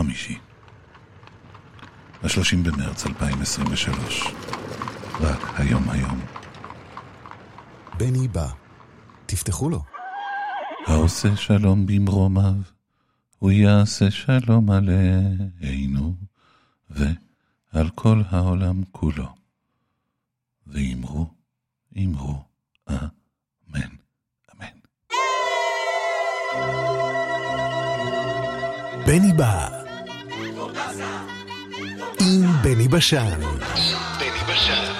חמישי. ה-30 במרץ 2023. רק היום היום. בני בא. תפתחו לו. העושה שלום במרומיו, הוא יעשה שלום עלינו, ועל כל העולם כולו. ואמרו, אמרו, אמן, אמן. בני בא. עם בני בשן. בני בשן.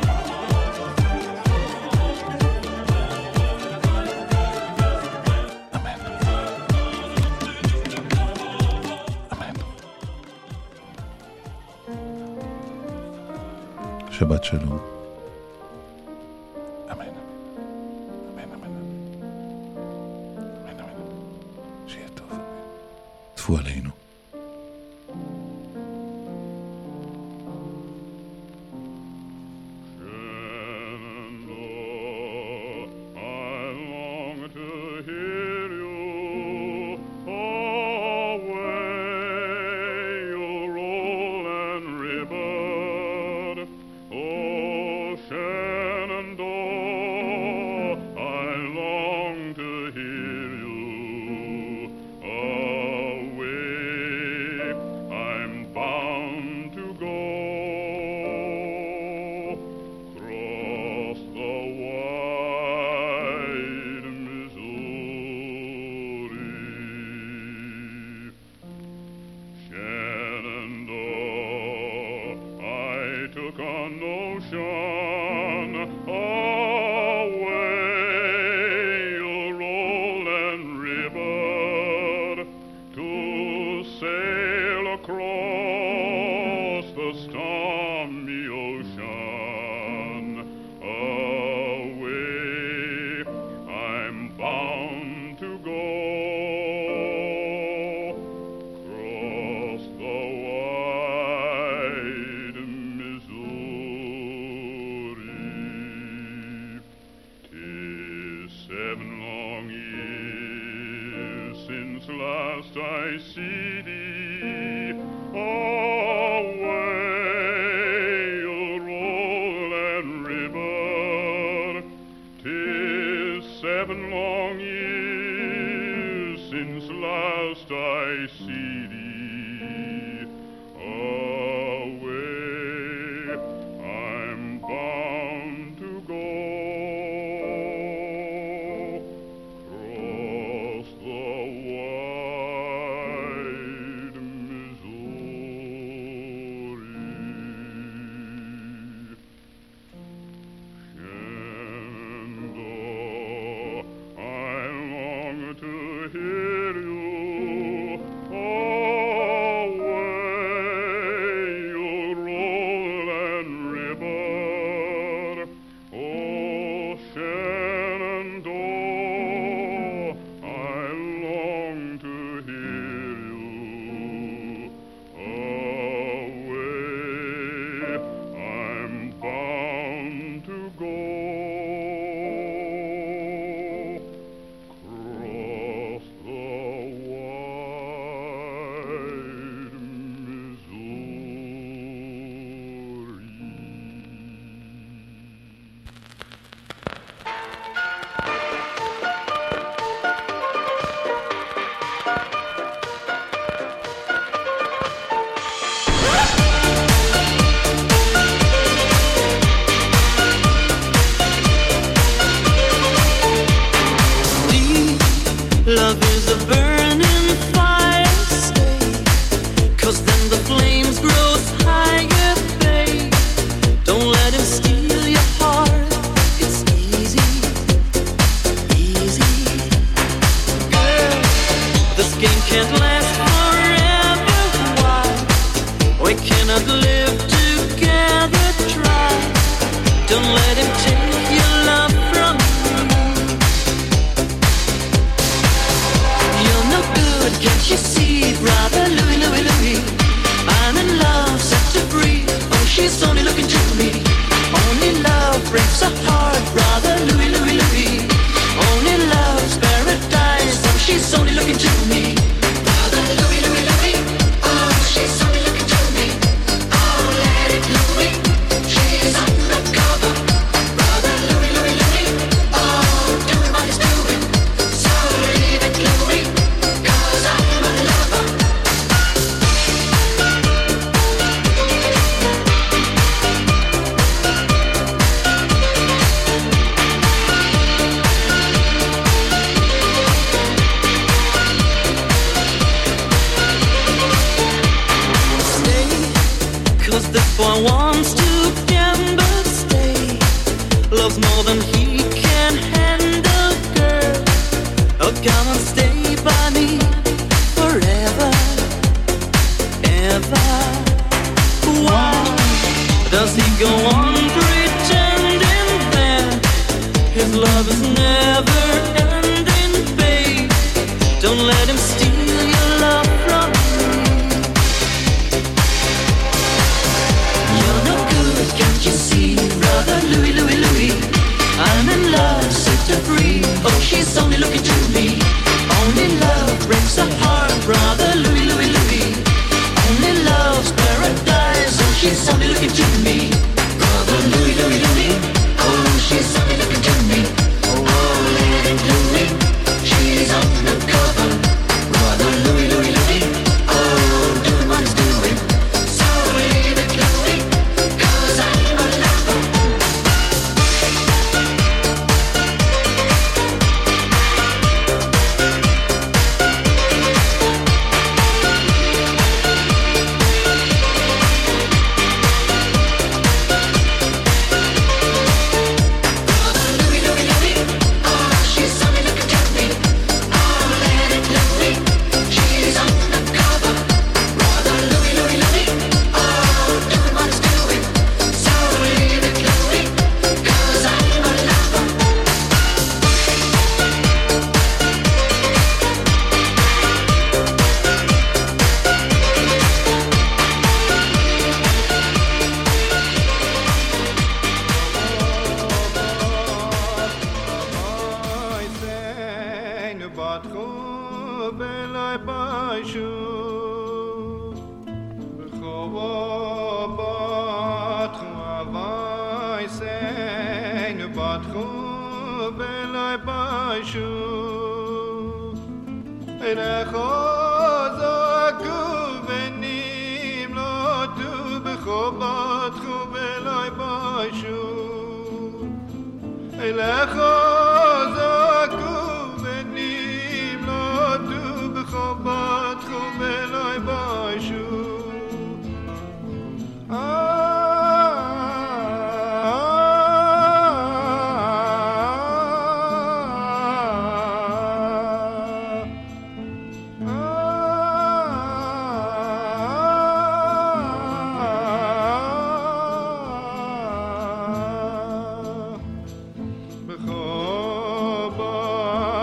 שבת שלום. אמן. אמן, אמן. אמן, אמן. שיהיה טוב. טפו עלינו.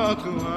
Father.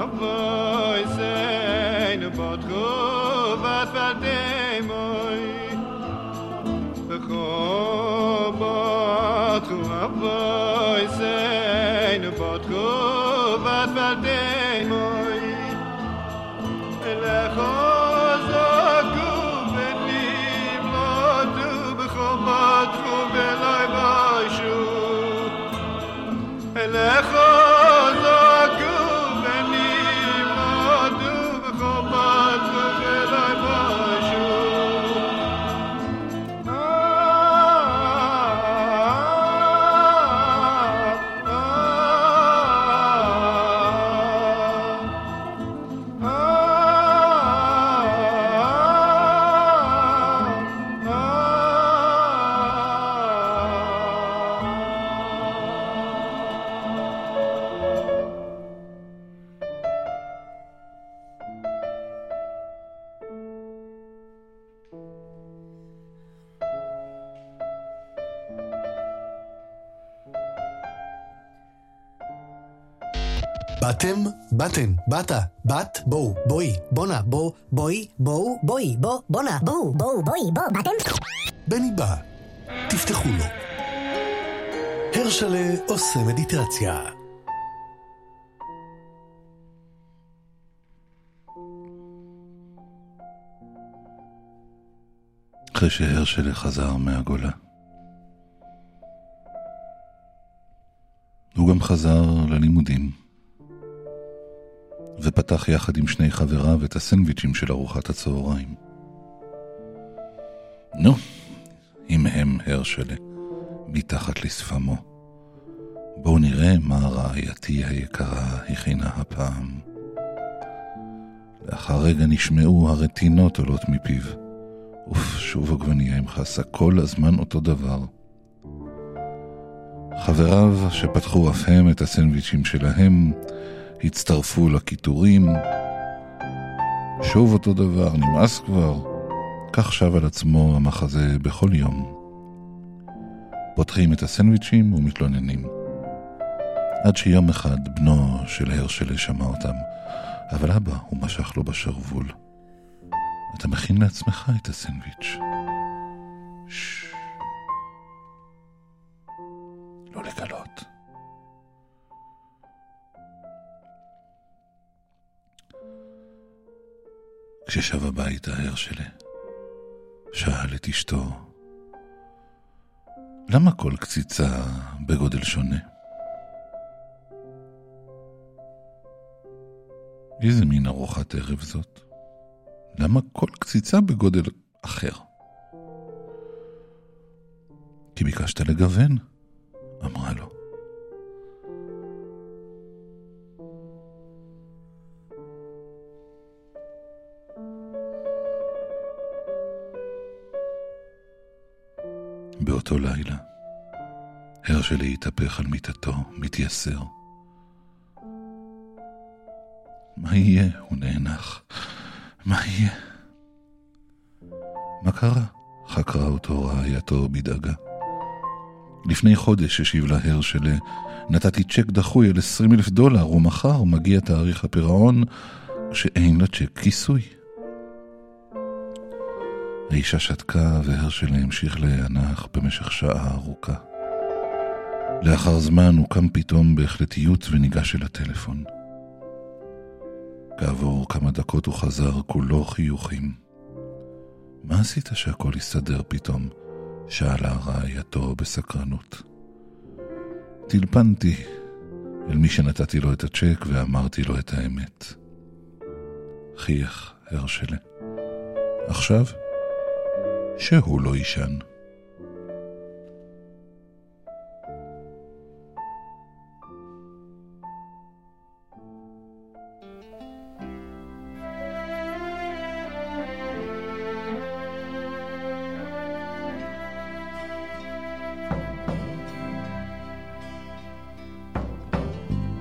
באתן? באת? בת? בואו, בואי, בואנה, בוא, בואי, בואו. בואי, בוא, בואנה, בואו, בואו, בואי, בוא, באתם? בני בא. תפתחו לו. הרשלה עושה מדיטציה. אחרי שהרשלה חזר מהגולה. הוא גם חזר ללימודים, ופתח יחד עם שני חבריו את הסנדוויצ'ים של ארוחת הצהריים. נו, אם הם הרשלה, מתחת לשפמו. בואו נראה מה רעייתי היקרה הכינה הפעם. לאחר רגע נשמעו הרטינות עולות מפיו. אוף, שוב עגבנייה עם חסה, כל הזמן אותו דבר. חבריו, שפתחו אף הם את הסנדוויצ'ים שלהם, הצטרפו לקיטורים. שוב אותו דבר, נמאס כבר. כך שב על עצמו המחזה בכל יום. פותחים את הסנדוויצ'ים ומתלוננים. עד שיום אחד בנו של הרשלה שמע אותם, אבל אבא, הוא משך לו בשרוול. אתה מכין לעצמך את הסנדוויץ'. ששש. לא לגלות. כששב הביתה הרשלה, שאל את אשתו, למה כל קציצה בגודל שונה? איזה מין ארוחת ערב זאת? למה כל קציצה בגודל אחר? כי ביקשת לגוון, אמרה לו. באותו לילה, הרשלי התהפך על מיטתו, מתייסר. מה יהיה? הוא נאנח. מה יהיה? מה קרה? חקרה אותו רעייתו בדאגה. לפני חודש השיב לה הרשלה, נתתי צ'ק דחוי על עשרים אלף דולר, ומחר מגיע תאריך הפירעון כשאין לצ'ק כיסוי. האישה שתקה והרשלה המשיך להיאנח במשך שעה ארוכה. לאחר זמן הוא קם פתאום בהחלטיות וניגש אל הטלפון. כעבור כמה דקות הוא חזר כולו חיוכים. מה עשית שהכל הסתדר פתאום? שאלה רעייתו בסקרנות. טלפנתי אל מי שנתתי לו את הצ'ק ואמרתי לו את האמת. חייך הרשלה. עכשיו, שהוא לא יישן.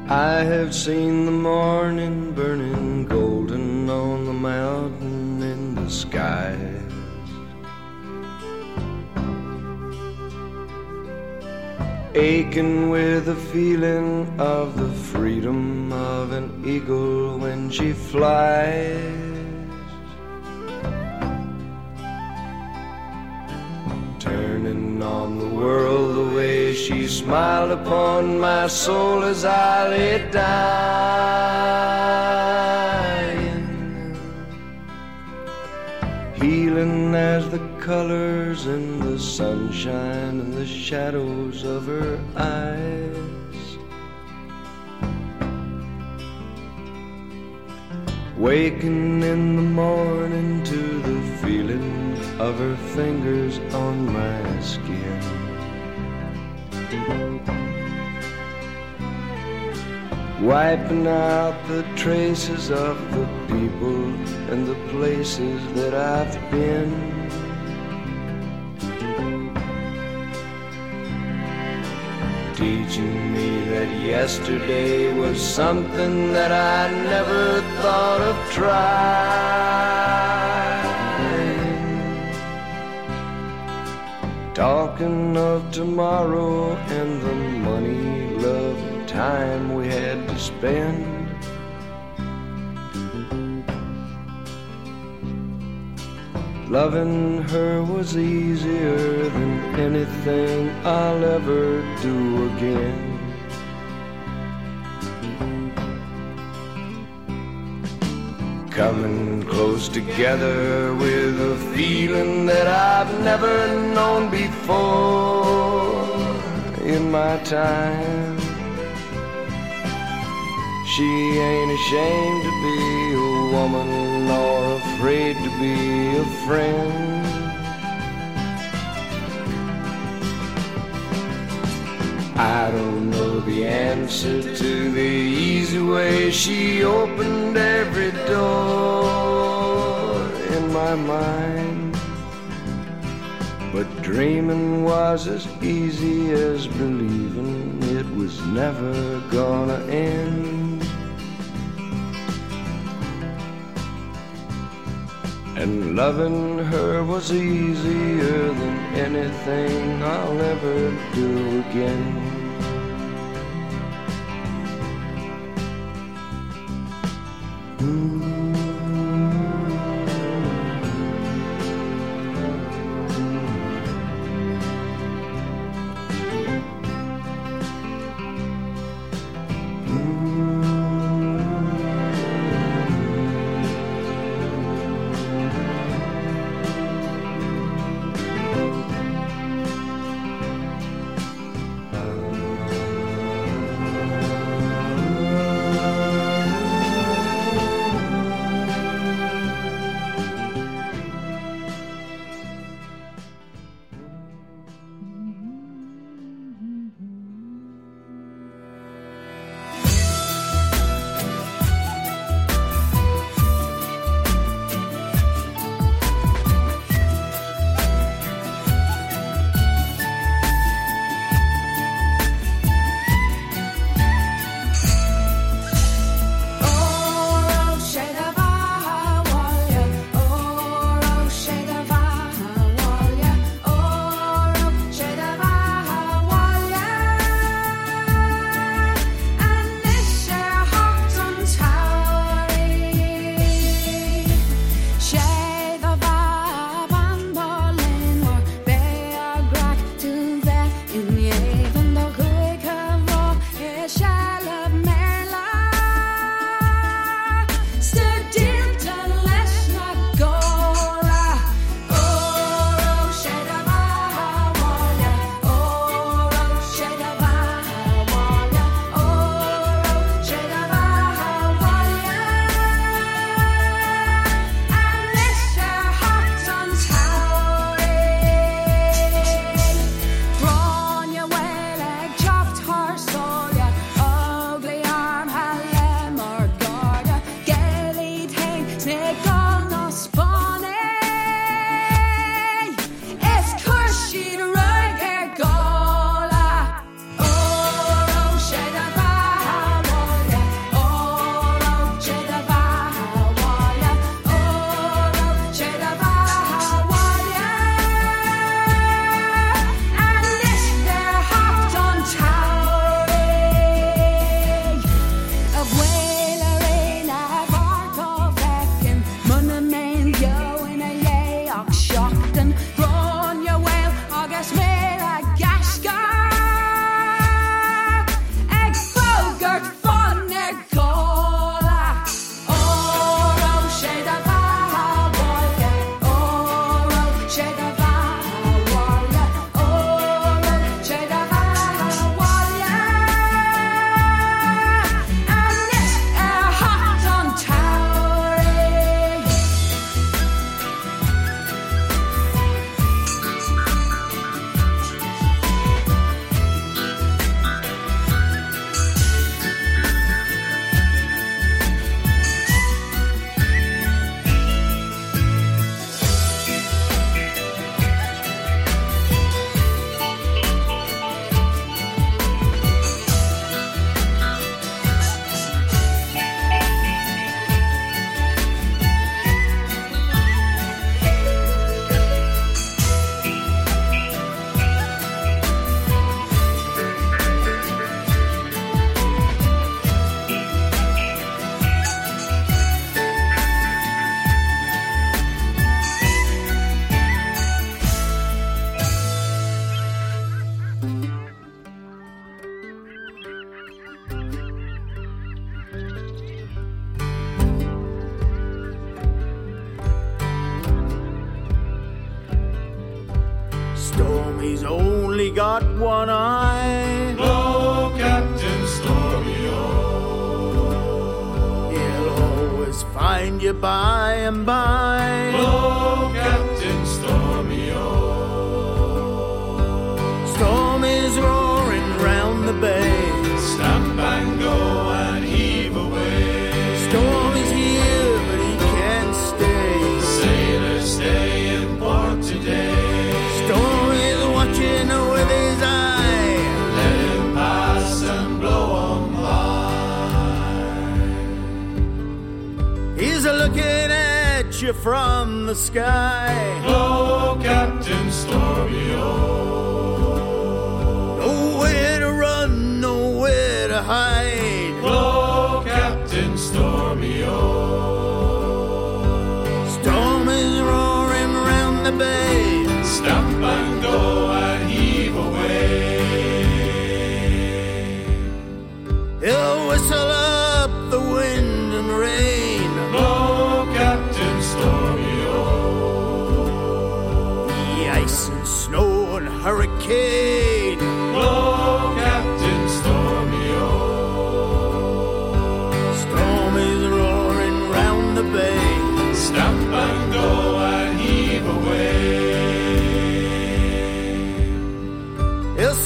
I have seen the morning burning golden on the mountain in the sky. Aching with the feeling of the freedom of an eagle when she flies. Turning on the world the way she smiled upon my soul as I lay dying. Healing as the colors in the sunshine and the shadows of her eyes. Waking in the morning to the feeling of her fingers on my skin. Wiping out the traces of the people and the places that I've been. Teaching me that yesterday was something that I never thought of trying. Talking of tomorrow and the money, love, time we had to spend. Loving her was easier than anything I'll ever do again. Coming close together with a feeling that I've never known before in my time. She ain't ashamed to be a woman nor afraid to be a friend. I don't know the answer to the easy way she opened every door in my mind. But dreaming was as easy as believing it was never gonna end. And loving her was easier than anything I'll ever do again. Mm.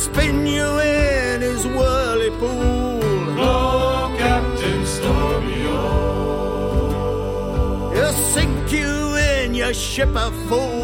spin you in his whirlpool. Oh, Captain Stormy, oh. He'll sink you in your ship of fools.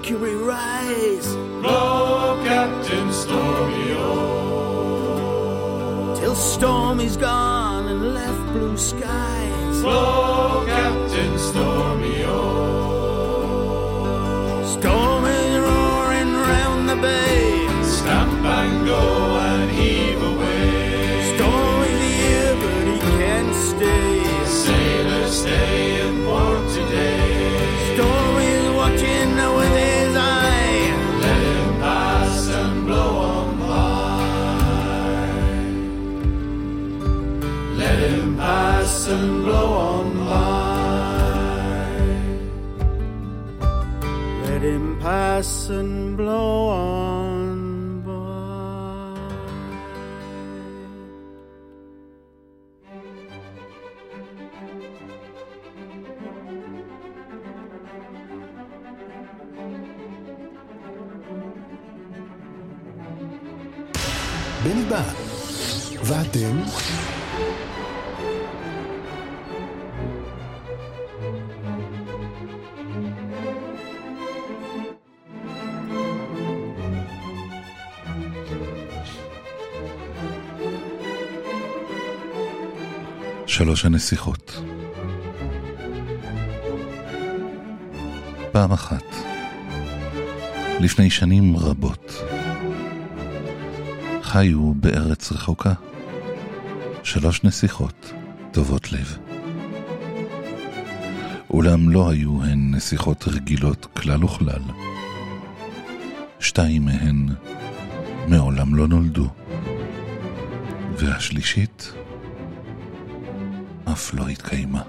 Mercury rise. Blow, Captain Stormy. Till storm is gone and left blue skies. Blow, Captain. שלוש הנסיכות. פעם אחת, לפני שנים רבות, חיו בארץ רחוקה שלוש נסיכות טובות לב. אולם לא היו הן נסיכות רגילות כלל וכלל. שתיים מהן מעולם לא נולדו, והשלישית אף לא התקיימה.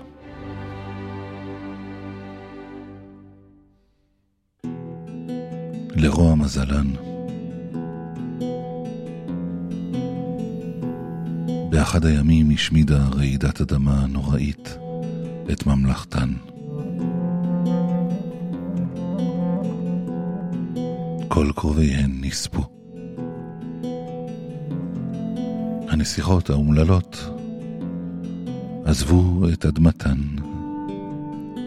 לרוע מזלן, באחד הימים השמידה רעידת אדמה נוראית את ממלכתן. כל קרוביהן נספו. הנסיכות האומללות עזבו את אדמתן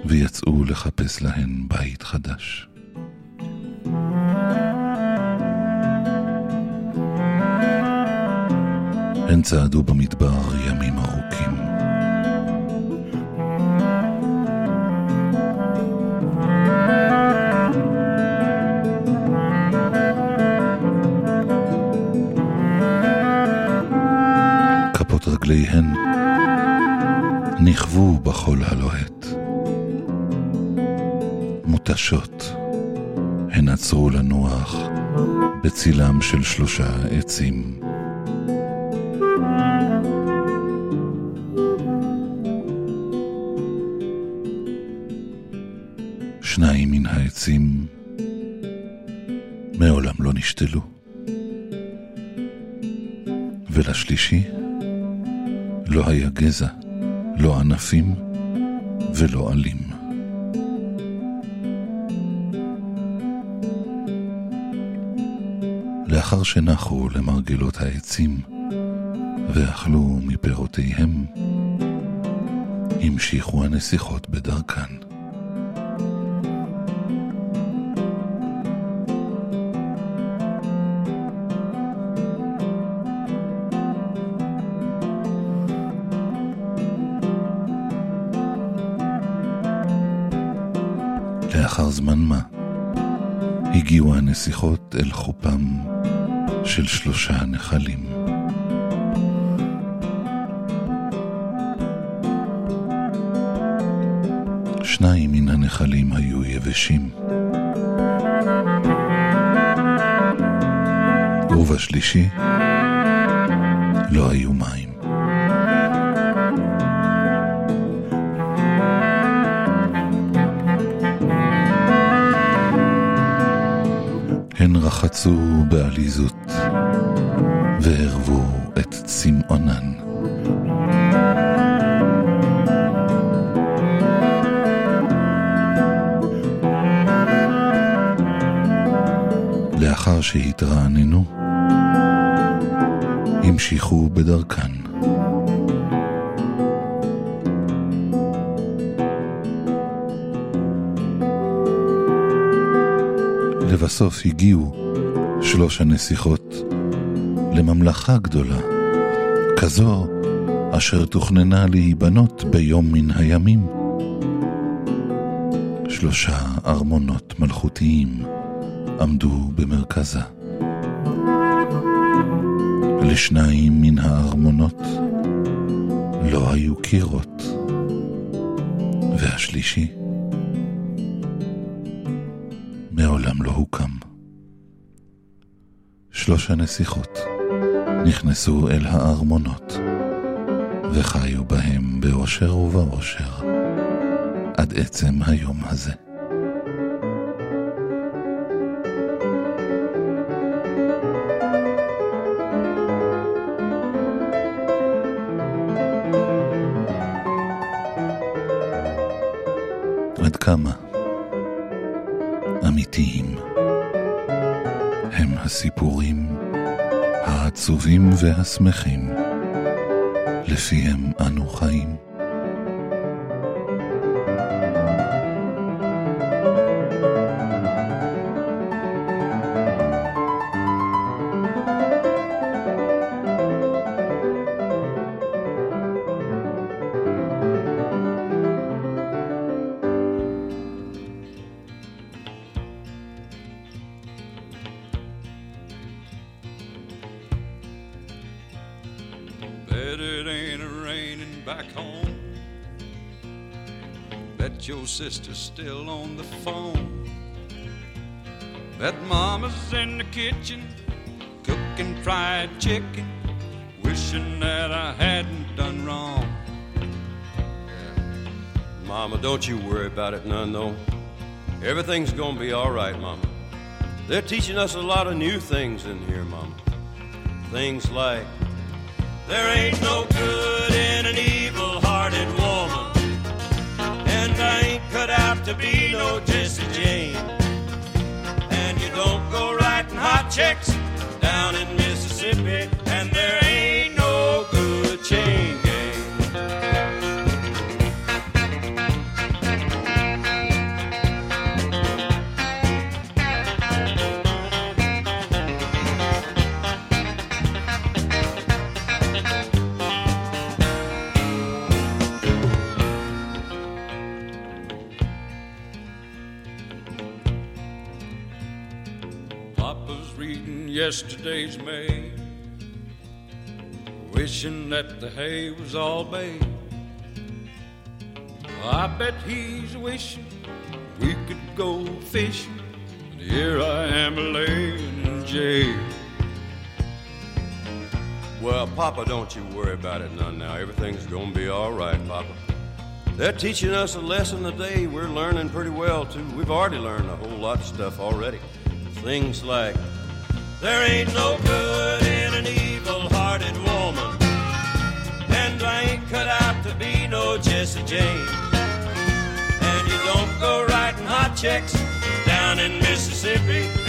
ויצאו לחפש להן בית חדש. הן צעדו במדבר ימים ארוכים. כפות רגליהן נכוו בחול הלוהט. מותשות, הן עצרו לנוח בצילם של שלושה עצים. שניים מן העצים מעולם לא נשתלו. ולשלישי לא היה גזע, לא ענפים ולא עלים. לאחר שנחו למרגלות העצים ואכלו מפירותיהם, המשיכו הנסיכות בדרכן. הגיעו הנסיכות אל חופם של שלושה נחלים. שניים מן הנחלים היו יבשים. ובשלישי לא היו מים. רחצו בעליזות וערבו את צמאונן. לאחר שהתרעננו, המשיכו בדרכן. לבסוף הגיעו שלוש הנסיכות לממלכה גדולה, כזו אשר תוכננה להיבנות ביום מן הימים. שלושה ארמונות מלכותיים עמדו במרכזה. לשניים מן הארמונות לא היו קירות, והשלישי שלוש הנסיכות נכנסו אל הארמונות וחיו בהם באושר ובאושר עד עצם היום הזה. עד כמה אמיתיים הם הסיפורים העצובים והשמחים לפיהם אנו חיים. Sister's still on the phone. Bet mama's in the kitchen cooking fried chicken, wishing that I hadn't done wrong. Mama, don't you worry about it none, though. Everything's gonna be all right, Mama. They're teaching us a lot of new things in here, Mama. Things like There ain't no good in an evil to be no Jesse Jane. And you don't go writing hot checks down in Mississippi. Yesterday's mail, wishing that the hay was all made. I bet he's wishing we could go fishing, and here I am laying in jail. Well, Papa, don't you worry about it none now. Everything's gonna be all right, Papa. They're teaching us a lesson today. We're learning pretty well, too. We've already learned a whole lot of stuff already. Things like There ain't no good in an evil hearted woman. And I ain't cut out to be no Jesse Jane. And you don't go writing hot checks down in Mississippi.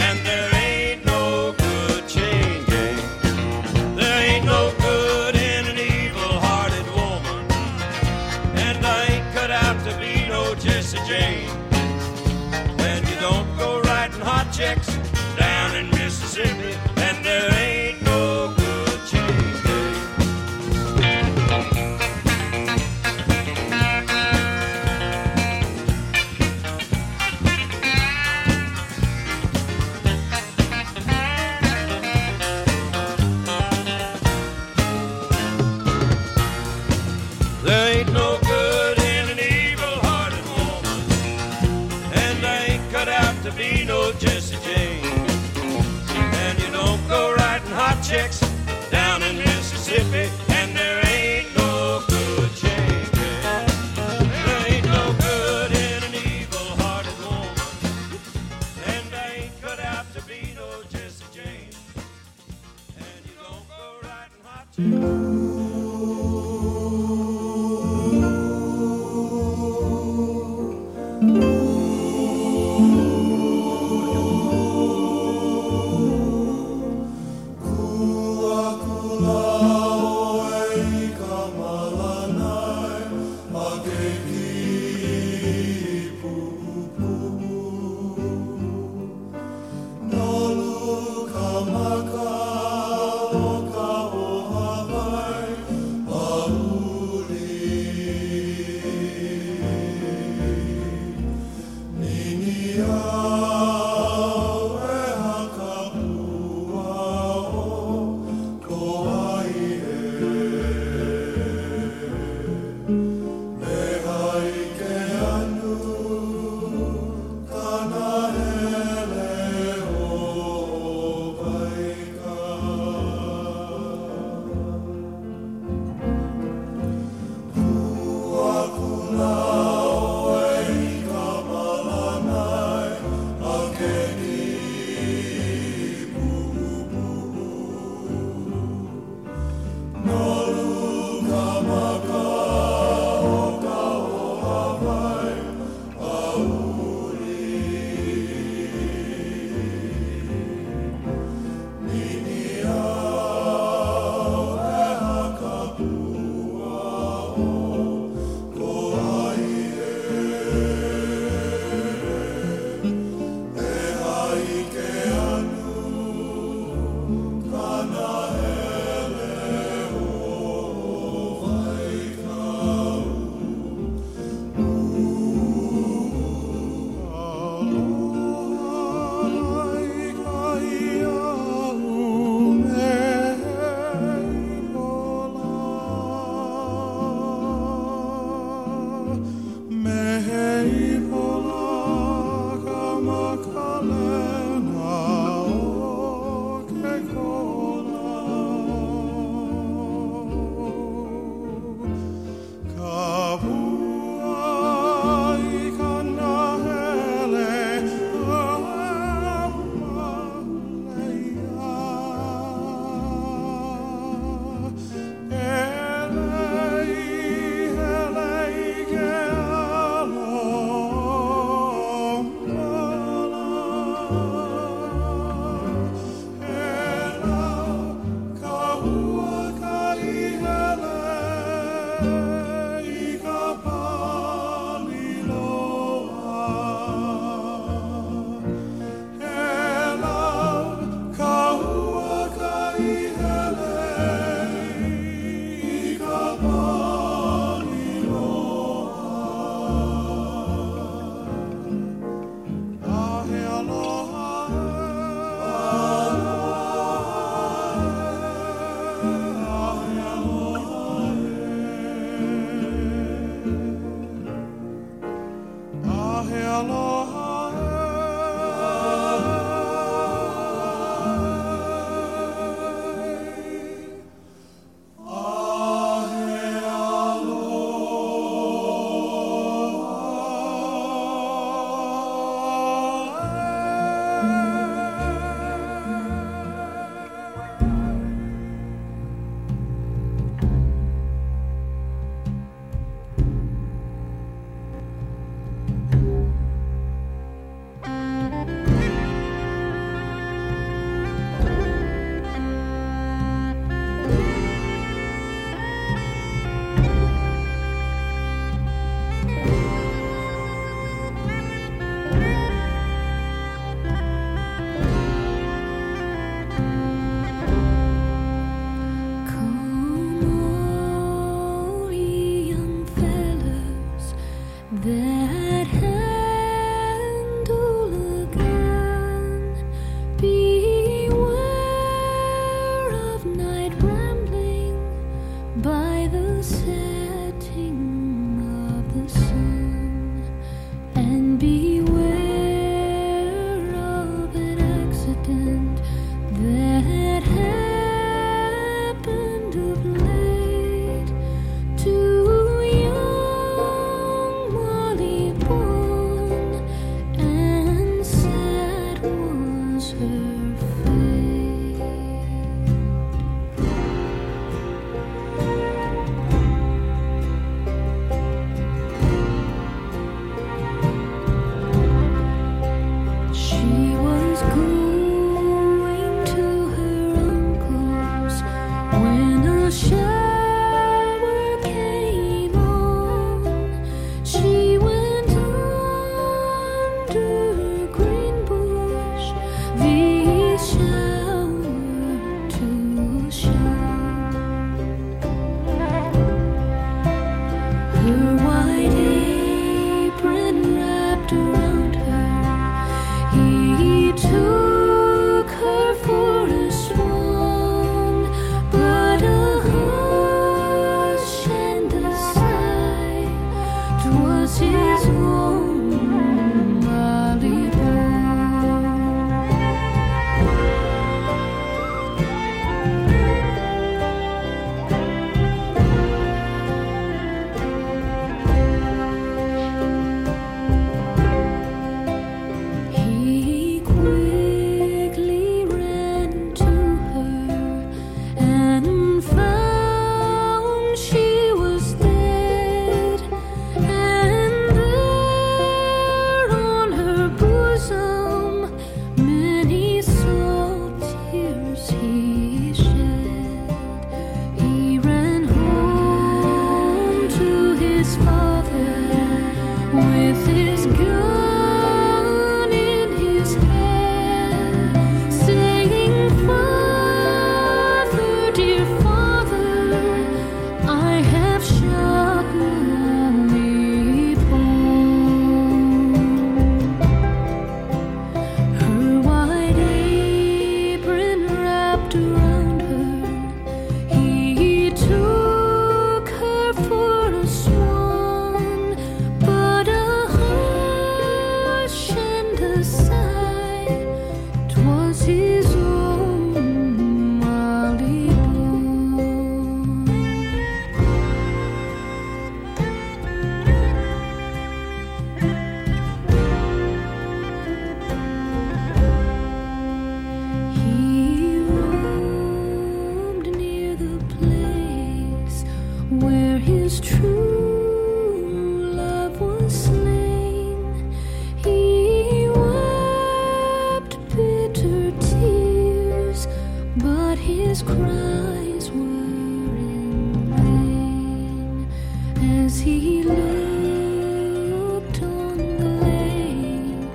as he looked on the lake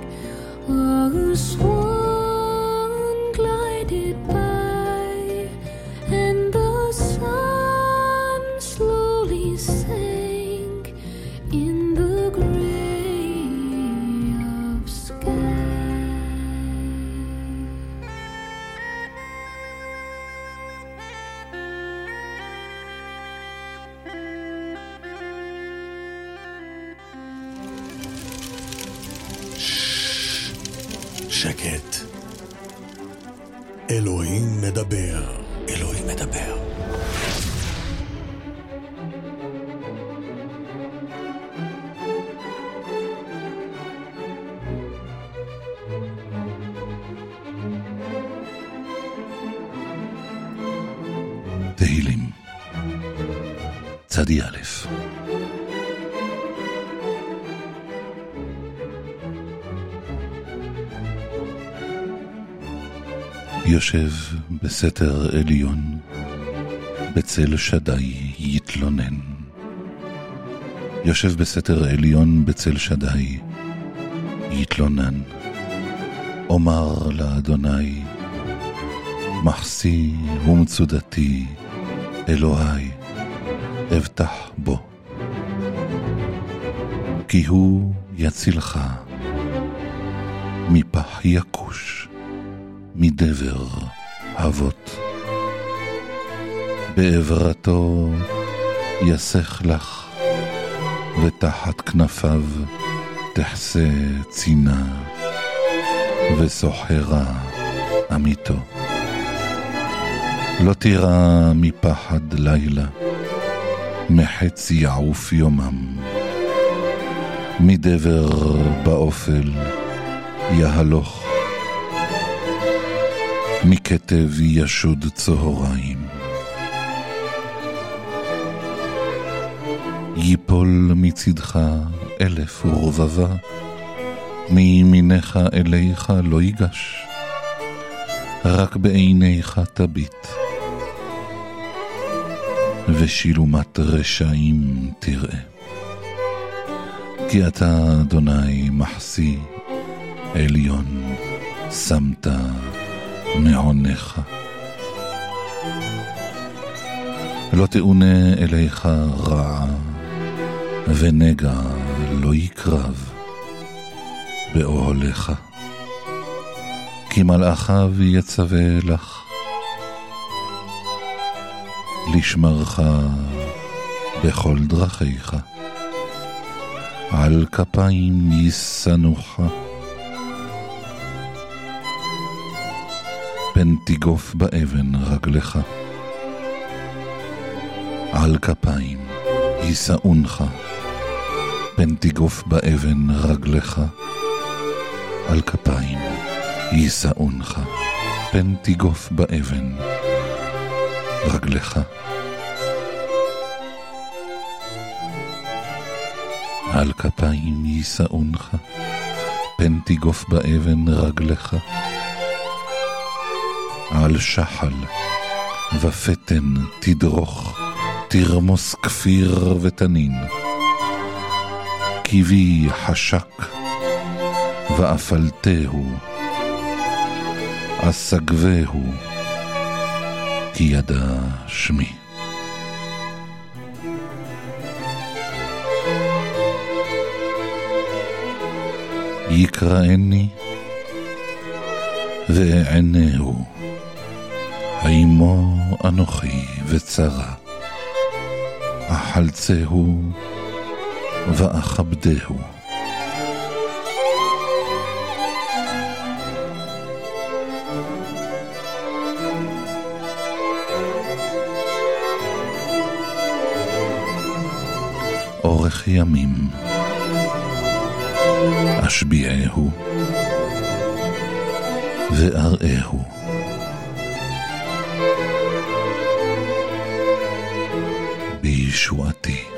or יושב בסתר עליון, בצל שדי יתלונן. יושב בסתר עליון בצל שדי, יתלונן. אומר לאדוני, מחסי ומצודתי, אלוהי, אבטח בו. כי הוא יצילך מפח יכוש. מדבר אבות. בעברתו יסך לך, ותחת כנפיו תחסה צינה, וסוחרה עמיתו. לא תירא מפחד לילה, מחץ יעוף יומם, מדבר באופל יהלוך מכתב ישוד צהריים. ייפול מצדך אלף ורבבה, מימינך אליך לא ייגש, רק בעיניך תביט, ושילומת רשעים תראה. כי אתה, אדוני, מחסי, עליון, שמת מעונך. לא תאונה אליך רע, ונגע לא יקרב באוהליך. כי מלאכיו יצווה לך, לשמרך בכל דרכיך. על כפיים ישנוך. פן תיגוף באבן רגלך. על כפיים יישאונך, פן תיגוף באבן רגלך. על כפיים יישאונך, פן תיגוף באבן רגלך. על כפיים יישאונך, פן תיגוף באבן רגלך. על שחל, ופתן תדרוך, תרמוס כפיר ותנין. קיבי חשק, ואפלתהו, אסגבהו, כי ידע שמי. יקראני ואענהו. עמו אנוכי וצרה, אחלצהו ואכבדהו. אורך ימים, אשביעהו ואראהו. Yeshua.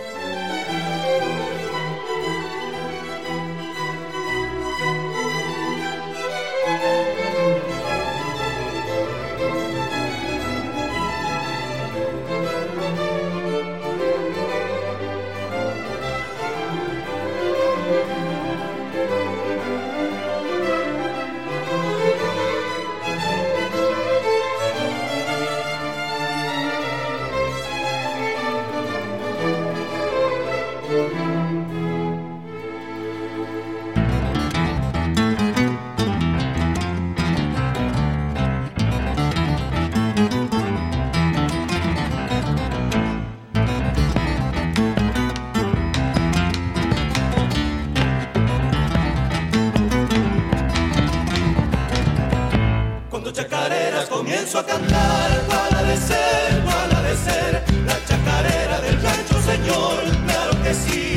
Cuando chacareras comienzo a cantar, cuál de ser, cuál de ser, la chacarera del rancho, señor, claro que sí.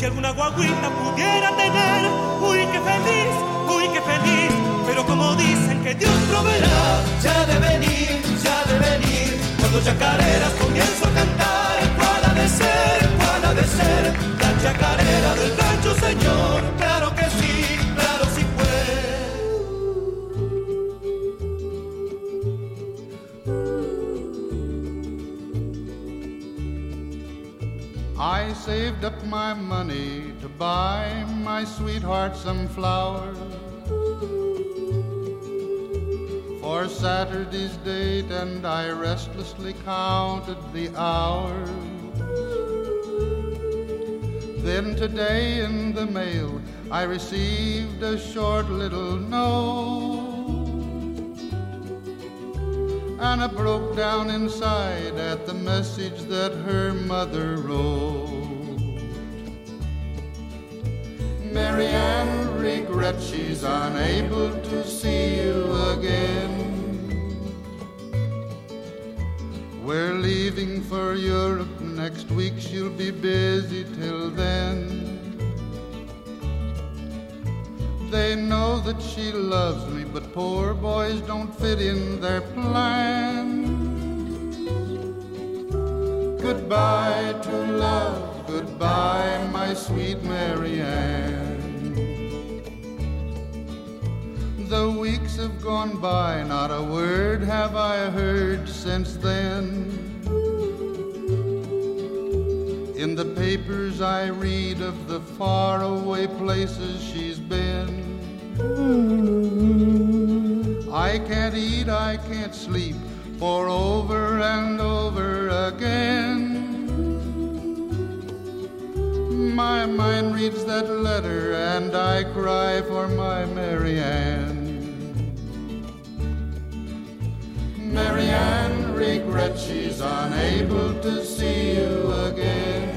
Si alguna guaguita pudiera tener, uy, qué feliz, uy, qué feliz. Pero como dicen que Dios proveerá, ya de venir, ya de venir. Cuando chacareras comienzo a cantar, ¿cuál ha de ser, cuál ha de ser? La chacarera del rancho, señor, saved up my money to buy my sweetheart some flowers for Saturday's date, and I restlessly counted the hours. Then today in the mail, I received a short little note. And I broke down inside at the message that her mother wrote. Marianne regrets she's unable to see you again. We're leaving for Europe next week, she'll be busy till then. They know that she loves me, but poor boys don't fit in their plans. Goodbye to love, goodbye, my sweet Marianne. The weeks have gone by, not a word have I heard since then. In the papers I read of the faraway places she's been. I can't eat, I can't sleep, for over and over again. My mind reads that letter and I cry for my Marianne. Marianne regrets she's unable to see you again.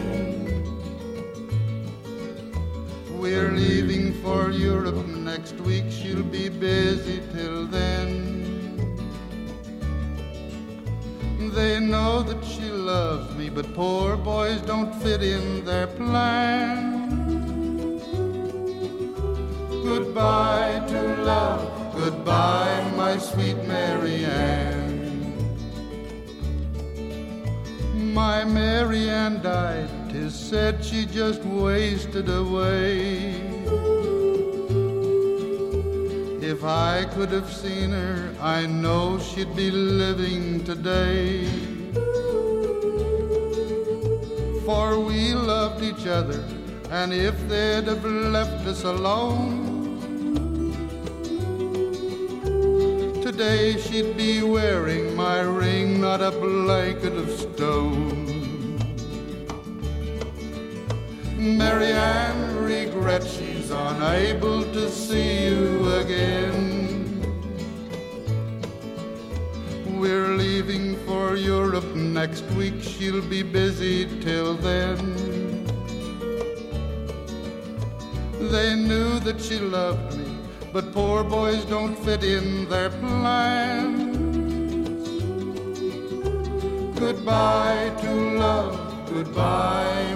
We're leaving for Europe next week, she'll be busy till then. They know that she loves me, but poor boys don't fit in their plans. Goodbye to love, goodbye, my sweet Marianne. My Mary Ann died, tis said she just wasted away. If I could have seen her, I know she'd be living today. For we loved each other, and if they'd have left us alone, today she'd be wearing my ring, not a blanket of stone. Marianne regrets she's unable to see you again. We're leaving for Europe next week, she'll be busy till then. They knew that she loved but poor boys don't fit in their plans. Goodbye to love, goodbye,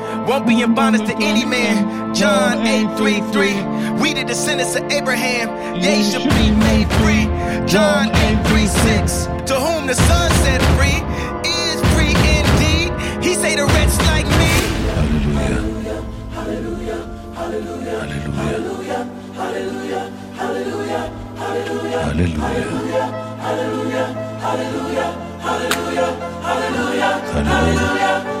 Won't be in bondage to any man. John 8:33. We the descendants of Abraham. They should be made free. John 8:36. To whom the Son set free is free indeed. He say the wretch like me. Hallelujah. Hallelujah. Hallelujah. Hallelujah. Hallelujah. Hallelujah. Hallelujah. Hallelujah. Hallelujah. Hallelujah. Hallelujah. Hallelujah. Hallelujah.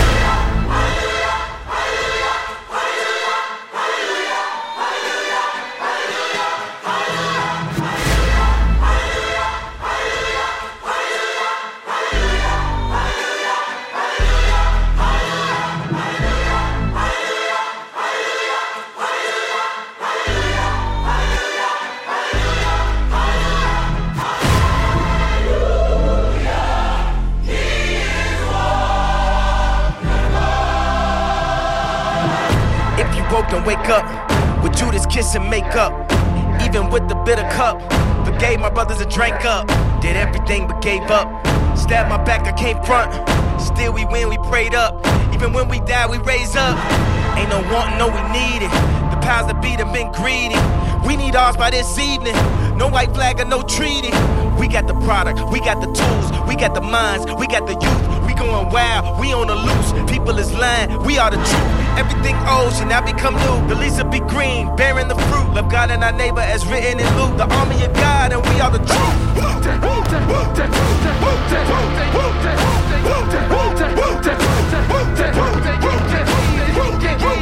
And wake up with Judas kiss and make up, even with the bitter cup, forgave my brothers and drank up, did everything but gave up. Stabbed my back, I came front. Still we win, we prayed up. Even when we die, we raise up. Ain't no wanting, no we need it. The powers that be have been greedy. We need ours by this evening. No white flag or no treaty. We got the product, we got the tools, we got the minds, we got the youth. We going wild, we on the loose. People is lying, we are the truth. Everything old should now become new. The leaves will be green, bearing the fruit. Love God and our neighbor as written in Luke. The army of God, and we are the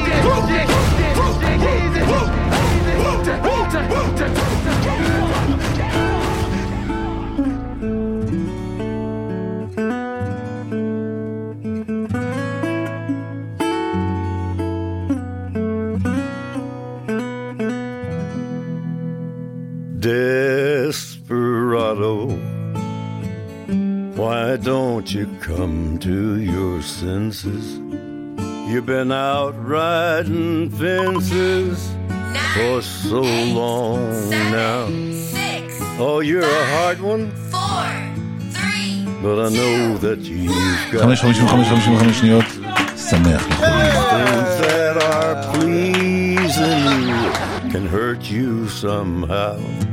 Desperado, why don't you come to your senses? You've been out riding fences for so long now. Oh, you're a hard one, but I know that you've got 5.55 שניות, שמח לכולם. things that are pleasing you can hurt you somehow.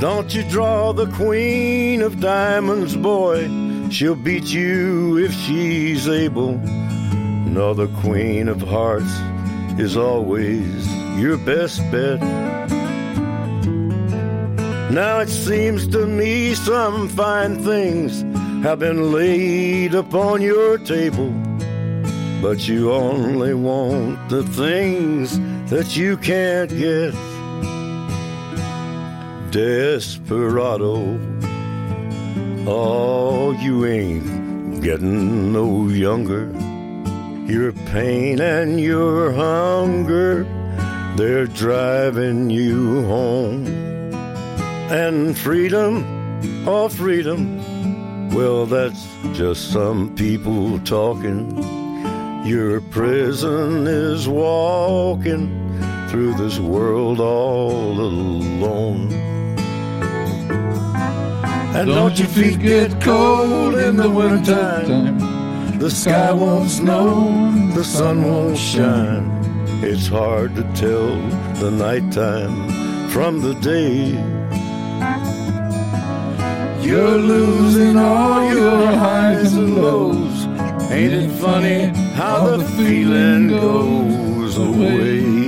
Don't you draw the queen of diamonds, boy. She'll beat you if she's able. No, the queen of hearts is always your best bet. Now it seems to me some fine things have been laid upon your table, but you only want the things that you can't get. Desperado, oh, you ain't getting no younger. Your pain and your hunger, they're driving you home. And freedom, oh, freedom, well, that's just some people talking. Your prison is walking through this world all alone. And don't your feet get cold in the wintertime? The sky won't snow, the sun won't shine. It's hard to tell the nighttime from the day. You're losing all your highs and lows. Ain't it funny how the feeling goes away?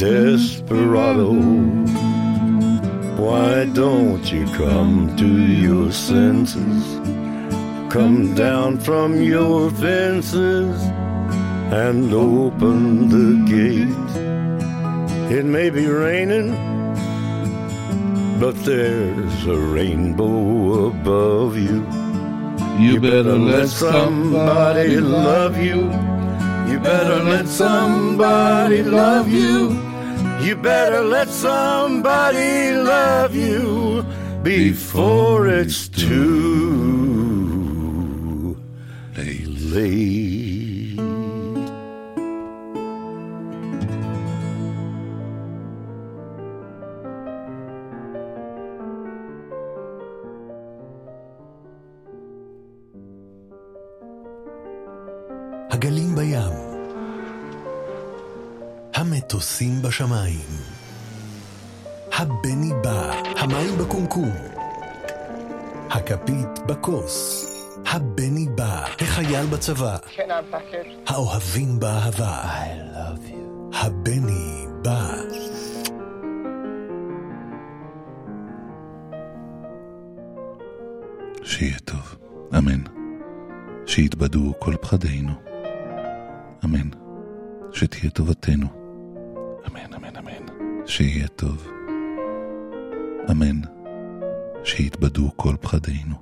Desperado, why don't you come to your senses? Come down from your fences and open the gate. It may be raining, but there's a rainbow above you. You better let somebody love you. You better let somebody love you. You better let somebody love you before it's too המטוסים בשמיים, הבני בא, המים בקומקום, הכפית בכוס, הבני בא, החייל בצבא, האוהבים באהבה, I love you, הבני בא. שיהיה טוב, אמן. שיתבדו כל פחדינו. אמן. שתהיה טובתנו. אמן, אמן, אמן. שיהיה טוב. אמן. שיתבדו כל פחדינו.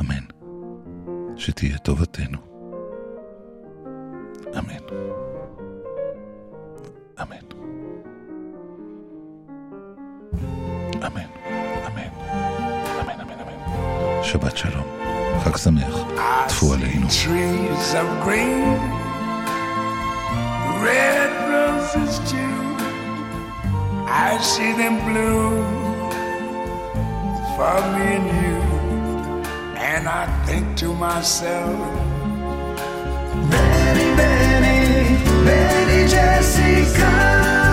אמן. שתהיה טובתנו. אמן. אמן. אמן. אמן. אמן, אמן, אמן. שבת שלום. חג שמח. טפו עלינו. red roses too. I see them bloom for me and you. And I think to myself, Betty, Betty, Betty Jessica.